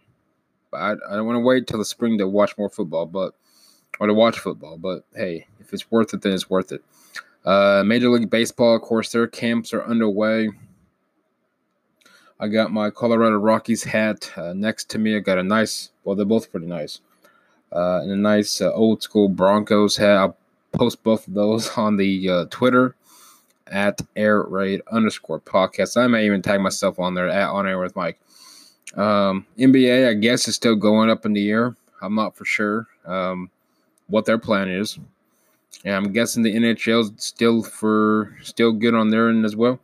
But I, I don't want to wait till the spring to watch more football, but or to watch football. But hey, if it's worth it, then it's worth it. Uh, Major League Baseball, of course, their camps are underway. I got my Colorado Rockies hat uh, next to me. I got a nice, well, they're both pretty nice, uh, and a nice uh, old school Broncos hat. I'll post both of those on the uh, Twitter at air raid underscore podcast. I may even tag myself on there at on air with Mike. Um, NBA, I guess, is still going up in the air. I'm not for sure um, what their plan is. And I'm guessing the NHL is still for still good on their end as well.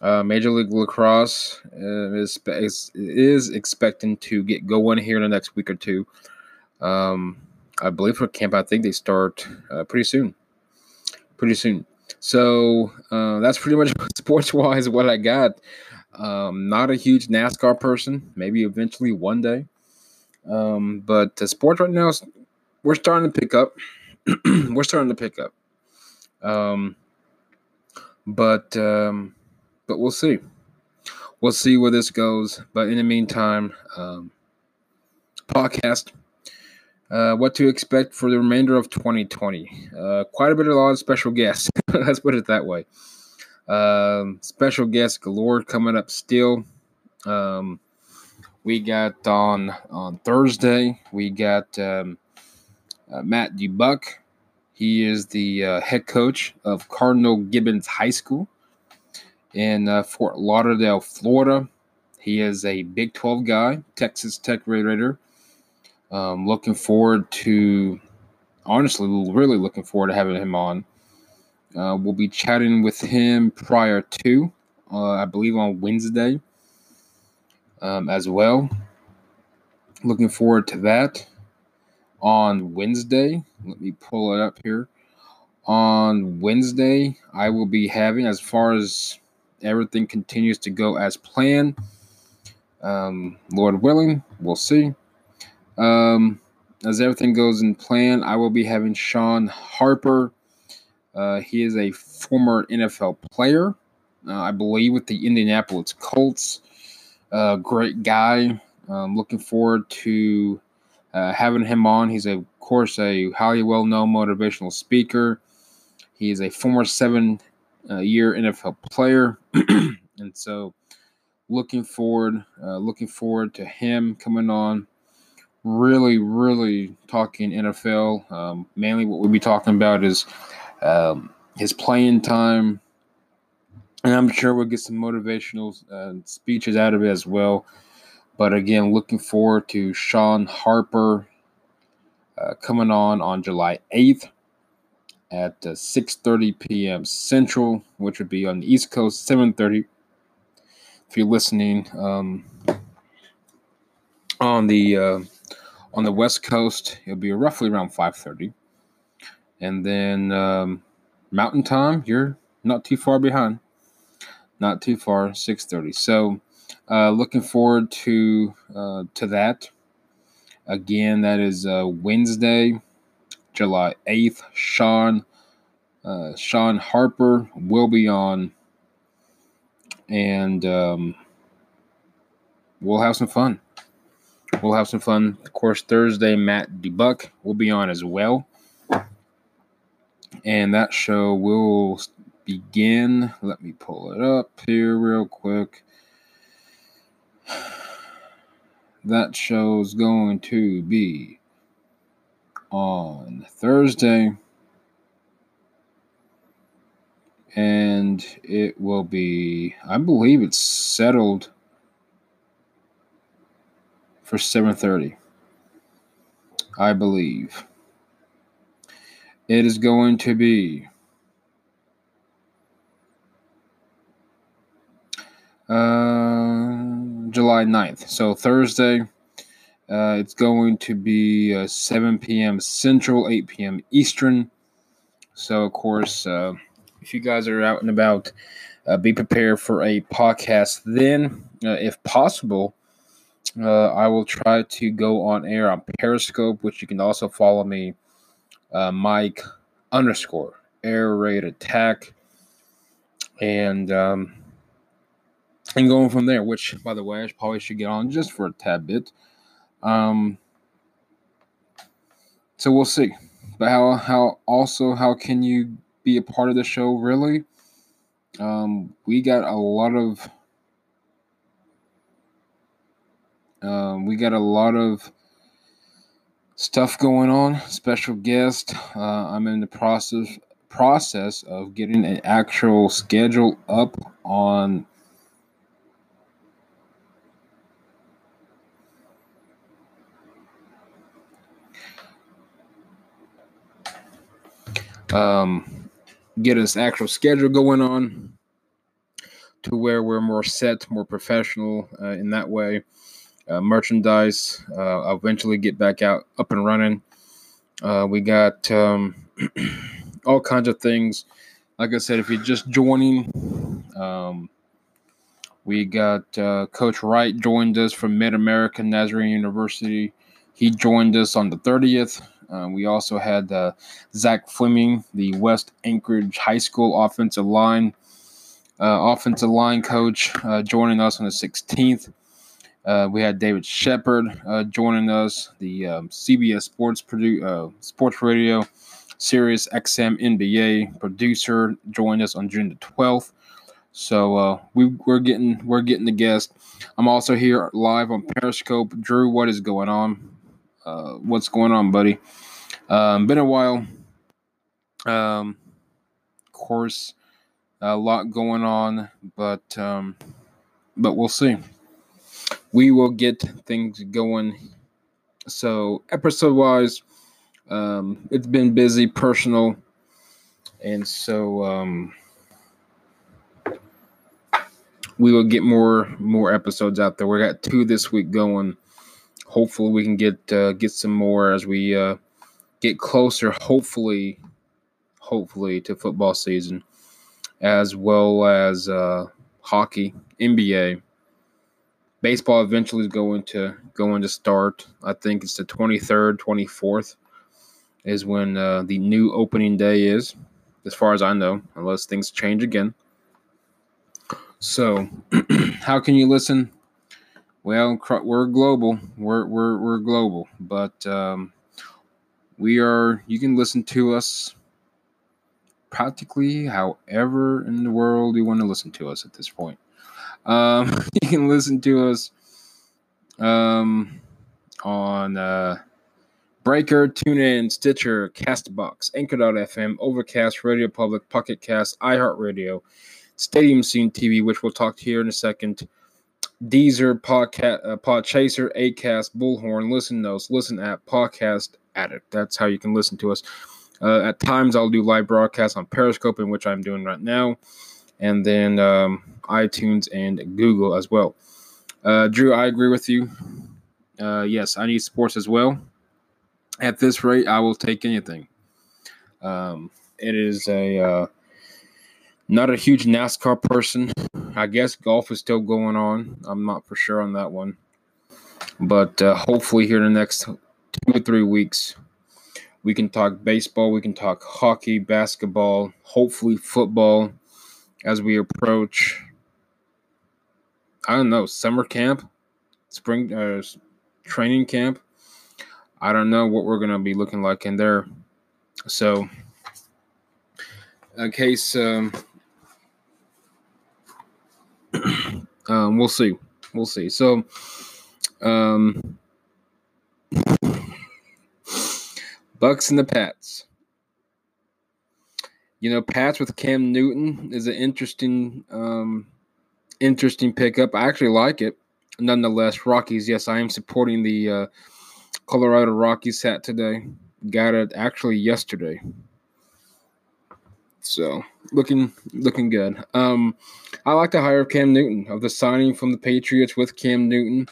Uh, Major League Lacrosse uh, is, is is expecting to get going here in the next week or two. Um, I believe for camp, I think they start uh, pretty soon. Pretty soon. So uh, that's pretty much sports wise what I got. Um, not a huge NASCAR person. Maybe eventually one day. Um, but the sports right now, we're starting to pick up. we're starting to pick up. Um, but um, but we'll see. We'll see where this goes. But in the meantime, um, podcast uh, what to expect for the remainder of 2020. Uh, quite a bit of a lot of special guests. Let's put it that way. Um, special guests galore coming up still. Um, we got on on Thursday. We got um, uh, Matt DuBuc. He is the uh, head coach of Cardinal Gibbons High School in uh, Fort Lauderdale, Florida. He is a Big 12 guy, Texas Tech Raider um, looking forward to, honestly, really looking forward to having him on. Uh, we'll be chatting with him prior to, uh, I believe, on Wednesday um, as well. Looking forward to that. On Wednesday, let me pull it up here. On Wednesday, I will be having, as far as everything continues to go as planned, um, Lord willing, we'll see. Um, as everything goes in plan, I will be having Sean Harper. Uh, he is a former NFL player, uh, I believe, with the Indianapolis Colts. Uh, great guy. Um, looking forward to uh, having him on. He's, a, of course, a highly well known motivational speaker. He is a former seven year NFL player. and so, looking forward, uh, looking forward to him coming on really, really talking NFL. Um, mainly, what we'll be talking about is um, his playing time, and I'm sure we'll get some motivational uh, speeches out of it as well. But again, looking forward to Sean Harper uh, coming on on July 8th at uh, 6:30 p.m. Central, which would be on the East Coast, 7:30. If you're listening um, on the uh, on the West Coast, it'll be roughly around 5:30, and then um, Mountain Time, you're not too far behind. Not too far, 6:30. So, uh, looking forward to uh, to that. Again, that is uh, Wednesday, July 8th. Sean uh, Sean Harper will be on, and um, we'll have some fun. We'll have some fun. Of course, Thursday, Matt DuBuc will be on as well. And that show will begin. Let me pull it up here real quick. That show is going to be on Thursday. And it will be, I believe it's settled for 7:30. I believe it is going to be uh, July 9th. So Thursday uh, it's going to be uh, 7 p.m. Central, 8 p.m. Eastern. So, of course, uh, if you guys are out and about, uh, be prepared for a podcast then, uh, if possible. Uh, I will try to go on air on Periscope, which you can also follow me, Mike underscore air raid attack, and um, and going from there. Which, by the way, I probably should get on just for a tad bit. Um, so we'll see. But how how also how can you be a part of the show? Really, um, we got a lot of um, we got a lot of stuff going on. Special guest. Uh, I'm in the process process of getting an actual schedule up on um, get us actual schedule going on to where we're more set, more professional uh, in that way. Uh, merchandise, uh, eventually get back out up and running. Uh, we got um, all kinds of things. Like I said, if you're just joining, um, we got uh, Coach Wright joined us from Mid American Nazarene University. He joined us on the 30th. Uh, we also had uh, Zach Fleming, the West Anchorage High School offensive line uh, offensive line coach, uh, joining us on the 16th. Uh, we had David Shepard joining us, the um, CBS Sports produ- Sports Radio Sirius XM NBA producer, joined us on June the 12th. So uh, we, we're getting we're getting the guest. I'm also here live on Periscope. Drew, what is going on? Uh, what's going on, buddy? Um, been a while. Um, of course, a lot going on, but um, but we'll see. We will get things going. So episode wise, um, it's been busy, personal, and so um, we will get more more episodes out there. We got two this week going. Hopefully, we can get uh, get some more as we uh, get closer, hopefully, hopefully to football season, as well as uh, hockey, NBA. Baseball eventually is going to going to start. I think it's the 23rd, 24th is when uh, the new opening day is, as far as I know, unless things change again. So, how can you listen? Well, we're global. We're we're we're global, but um, we are you can listen to us practically however in the world you want to listen to us at this point. Um, you can listen to us um, on uh, breaker tunein stitcher castbox anchor.fm overcast radio public pocket cast iheartradio stadium scene tv which we'll talk to here in a second Deezer, Podcast, uh, Podchaser, Acast, Bullhorn, Listen Notes, Listen App, Podcast Addict. That's how you can listen to us. Uh, at times, I'll do live broadcasts on Periscope, in which I'm doing right now, and then um, iTunes and Google as well. Uh, Drew, I agree with you. Uh, yes, I need sports as well. At this rate, I will take anything. Um, it is a uh, not a huge NASCAR person. I guess golf is still going on. I'm not for sure on that one. But uh, hopefully, here in the next two or three weeks, we can talk baseball, we can talk hockey, basketball, hopefully, football as we approach, I don't know, summer camp, spring uh, training camp. I don't know what we're going to be looking like in there. So, in case. Um, um, we'll see. We'll see. So, um, Bucks and the Pats. You know, Pats with Cam Newton is an interesting, um, interesting pickup. I actually like it. Nonetheless, Rockies. Yes, I am supporting the uh, Colorado Rockies hat today. Got it actually yesterday. So looking looking good. Um, I like the hire of Cam Newton of the signing from the Patriots with Cam Newton.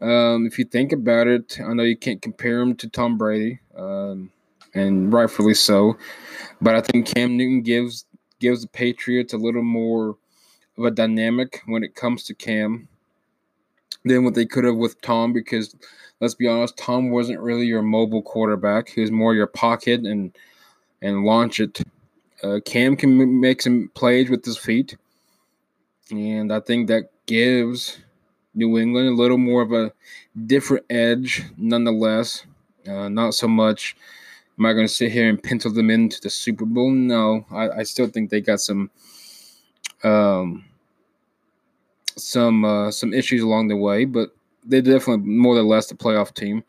Um, if you think about it, I know you can't compare him to Tom Brady, um, and rightfully so. But I think Cam Newton gives gives the Patriots a little more of a dynamic when it comes to Cam than what they could have with Tom. Because let's be honest, Tom wasn't really your mobile quarterback. He was more your pocket and and launch it Uh, Cam can make some plays with his feet, and I think that gives New England a little more of a different edge, nonetheless. Uh, not so much. Am I going to sit here and pencil them into the Super Bowl? No, I, I still think they got some um, some uh, some issues along the way, but they're definitely more or less the playoff team.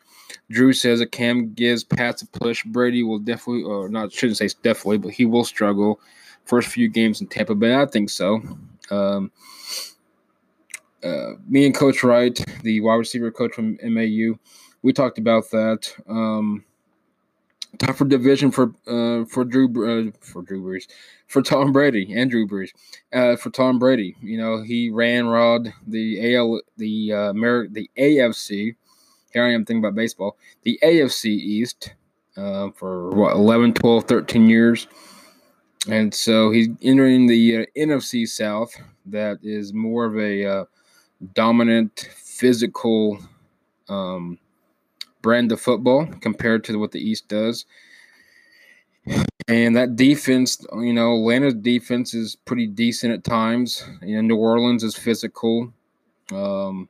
Drew says that Cam gives Pats a push. Brady will definitely, or not, shouldn't say definitely, but he will struggle first few games in Tampa Bay. I think so. Um, uh, me and Coach Wright, the wide receiver coach from MAU, we talked about that. Um, tougher division for uh, for Drew uh, for Drew Brees for Tom Brady and Drew Brees uh, for Tom Brady. You know he ran rod the AL the uh, Amer- the AFC. Here I am thinking about baseball. The AFC East uh, for what 11, 12, 13 years. And so he's entering the uh, NFC South, that is more of a uh, dominant, physical um, brand of football compared to what the East does. And that defense, you know, Atlanta's defense is pretty decent at times. You know, New Orleans is physical. Um,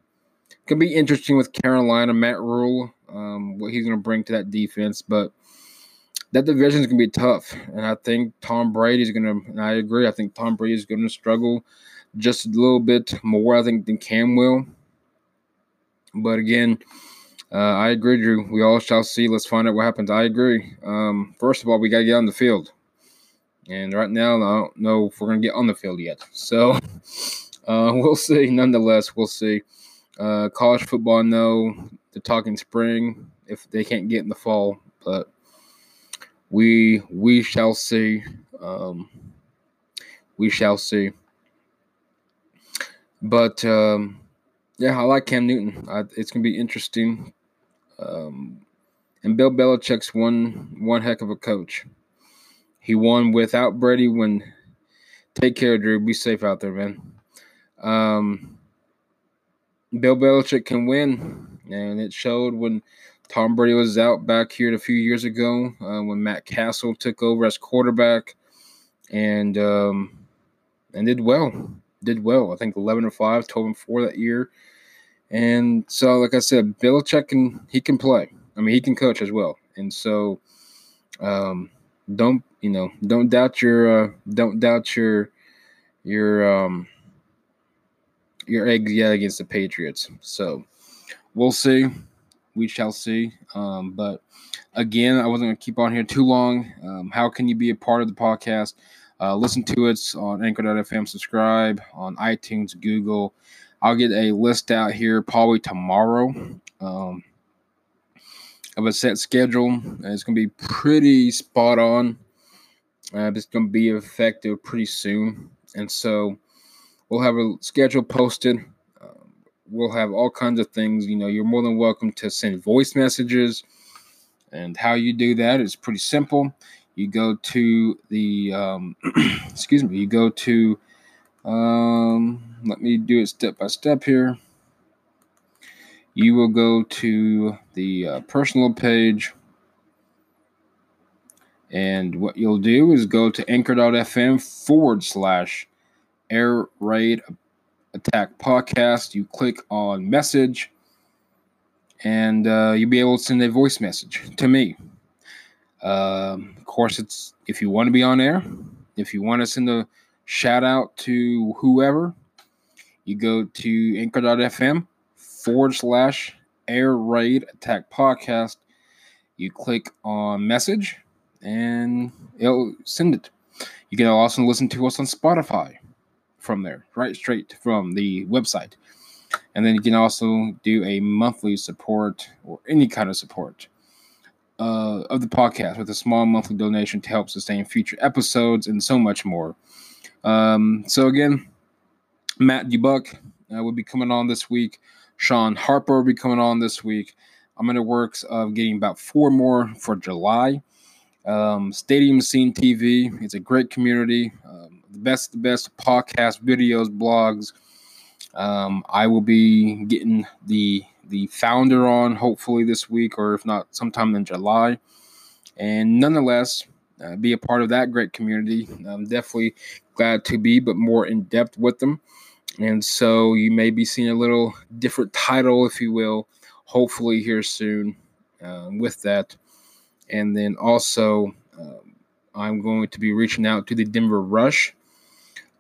could be interesting with Carolina, Matt Rhule, um, what he's going to bring to that defense. But that division is going to be tough. And I think Tom Brady is going to, and I agree, I think Tom Brady is going to struggle just a little bit more, I think, than Cam will. But again, uh, I agree, Drew. We all shall see. Let's find out what happens. I agree. Um, first of all, we got to get on the field. And right now, I don't know if we're going to get on the field yet. So uh, we'll see. Nonetheless, we'll see. Uh, college football, no. They're talking spring if they can't get in the fall. But we we shall see. Um, we shall see. But um, yeah, I like Cam Newton. I, it's gonna be interesting. Um, and Bill Belichick's one one heck of a coach. He won without Brady. When take care, Drew. Be safe out there, man. Um, Bill Belichick can win, and it showed when Tom Brady was out back here a few years ago uh, when Matt Cassel took over as quarterback, and um, and did well. Did well. I think 11 or 5, 12 and 4 that year. And so, like I said, Belichick can he can play. I mean, he can coach as well. And so, um, don't you know? Don't doubt your uh, don't doubt your your um your eggs yet against the Patriots. So we'll see we shall see. Um, but again, I wasn't going to keep on here too long. Um, how can you be a part of the podcast? Uh, listen to it on Anchor.fm, subscribe on iTunes, Google. I'll get a list out here probably tomorrow um, of a set schedule. It's going to be pretty spot on. Uh, it's going to be effective pretty soon. And so we'll have a schedule posted we'll have all kinds of things. You know, you're more than welcome to send voice messages. And how you do that is pretty simple. You go to the, um, excuse me, you go to, um, let me do it step by step here. You will go to the uh, personal page. And what you'll do is go to anchor.fm forward slash air raid Attack Podcast. You click on message, and uh, you'll be able to send a voice message to me. Um, of course, it's if you want to be on air, if you want to send a shout out to whoever, you go to anchor.fm forward slash air raid attack podcast. You click on message and it'll send it. You can also listen to us on Spotify from there, right straight from the website. And then you can also do a monthly support or any kind of support uh, of the podcast with a small monthly donation to help sustain future episodes and so much more. Um, so, again, Matt DuBuc uh, will be coming on this week. Sean Harper will be coming on this week. I'm in the works of getting about four more for July. Um, Stadium Scene TV, it's a great community. Um, the best, the best podcast, videos, blogs. Um, I will be getting the the founder on hopefully this week, or if not, sometime in July. And nonetheless, uh, be a part of that great community. I'm definitely glad to be, but more in depth with them. And so you may be seeing a little different title, if you will, hopefully here soon um, with that. And then also, um, I'm going to be reaching out to the Denver Rush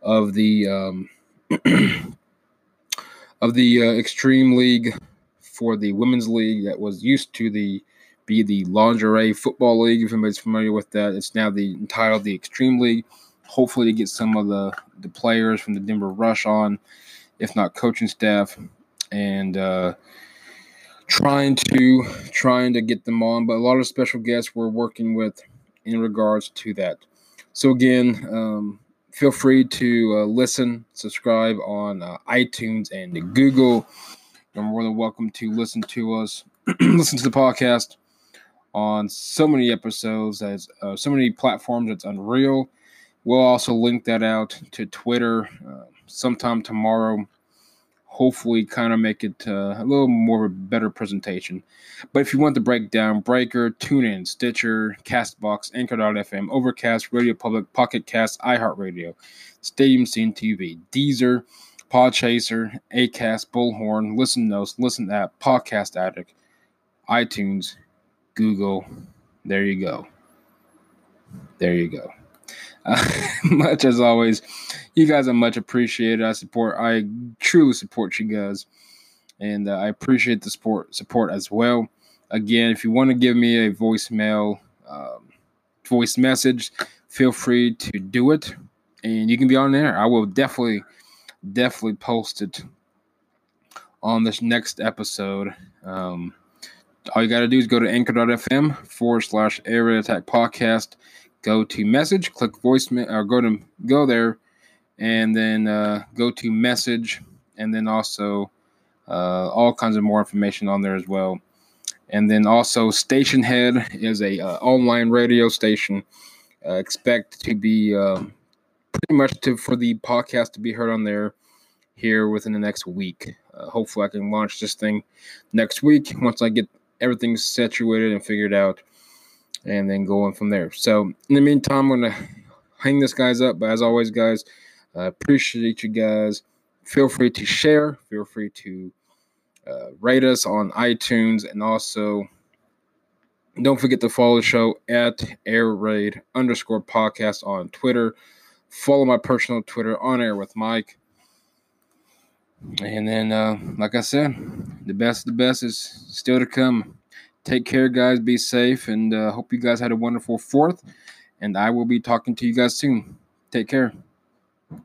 of the um, of the uh, Extreme League for the Women's League that was used to the be the Lingerie Football League. If anybody's familiar with that, it's now the entitled the Extreme League. Hopefully, to get some of the the players from the Denver Rush on, if not coaching staff, and uh, trying to trying to get them on. But a lot of special guests we're working with in regards to that. So again, um, feel free to uh, listen, subscribe on uh, iTunes and Google. You're more than welcome to listen to us, listen to the podcast on so many episodes, as uh, so many platforms. It's unreal. We'll also link that out to Twitter uh, sometime tomorrow. Hopefully, kind of make it uh, a little more of a better presentation. But if you want the breakdown, Breaker, TuneIn, Stitcher, Castbox, Anchor.fm, Overcast, Radio Public, Pocket Cast, iHeartRadio, Stadium Scene TV, Deezer, Podchaser, Acast, Bullhorn, Listen Notes, Listen App, Podcast Addict, iTunes, Google. There you go. There you go. Uh, much as always, you guys are much appreciated. I support. I truly support you guys, and uh, I appreciate the support support as well. Again, if you want to give me a voicemail, um, voice message, feel free to do it, and you can be on there. I will definitely, definitely post it on this next episode. Um, all you got to do is go to anchor.fm forward slash air attack podcast. Go to message, click voice, or go to go there, and then uh, go to message, and then also uh, all kinds of more information on there as well. And then also, Stationhead is a uh, online radio station. Uh, expect to be um, pretty much to, for the podcast to be heard on there here within the next week. Uh, hopefully, I can launch this thing next week once I get everything situated and figured out, and then going from there. So in the meantime, I'm gonna hang this guys up. But as always, guys, I appreciate you guys. Feel free to share. Feel free to uh, rate us on iTunes, and also don't forget to follow the show at Air Raid underscore podcast on Twitter. Follow my personal Twitter on air with Mike. And then, uh, like I said, the best the best is still to come. Take care, guys. Be safe, and uh, hope you guys had a wonderful fourth. And I will be talking to you guys soon. Take care.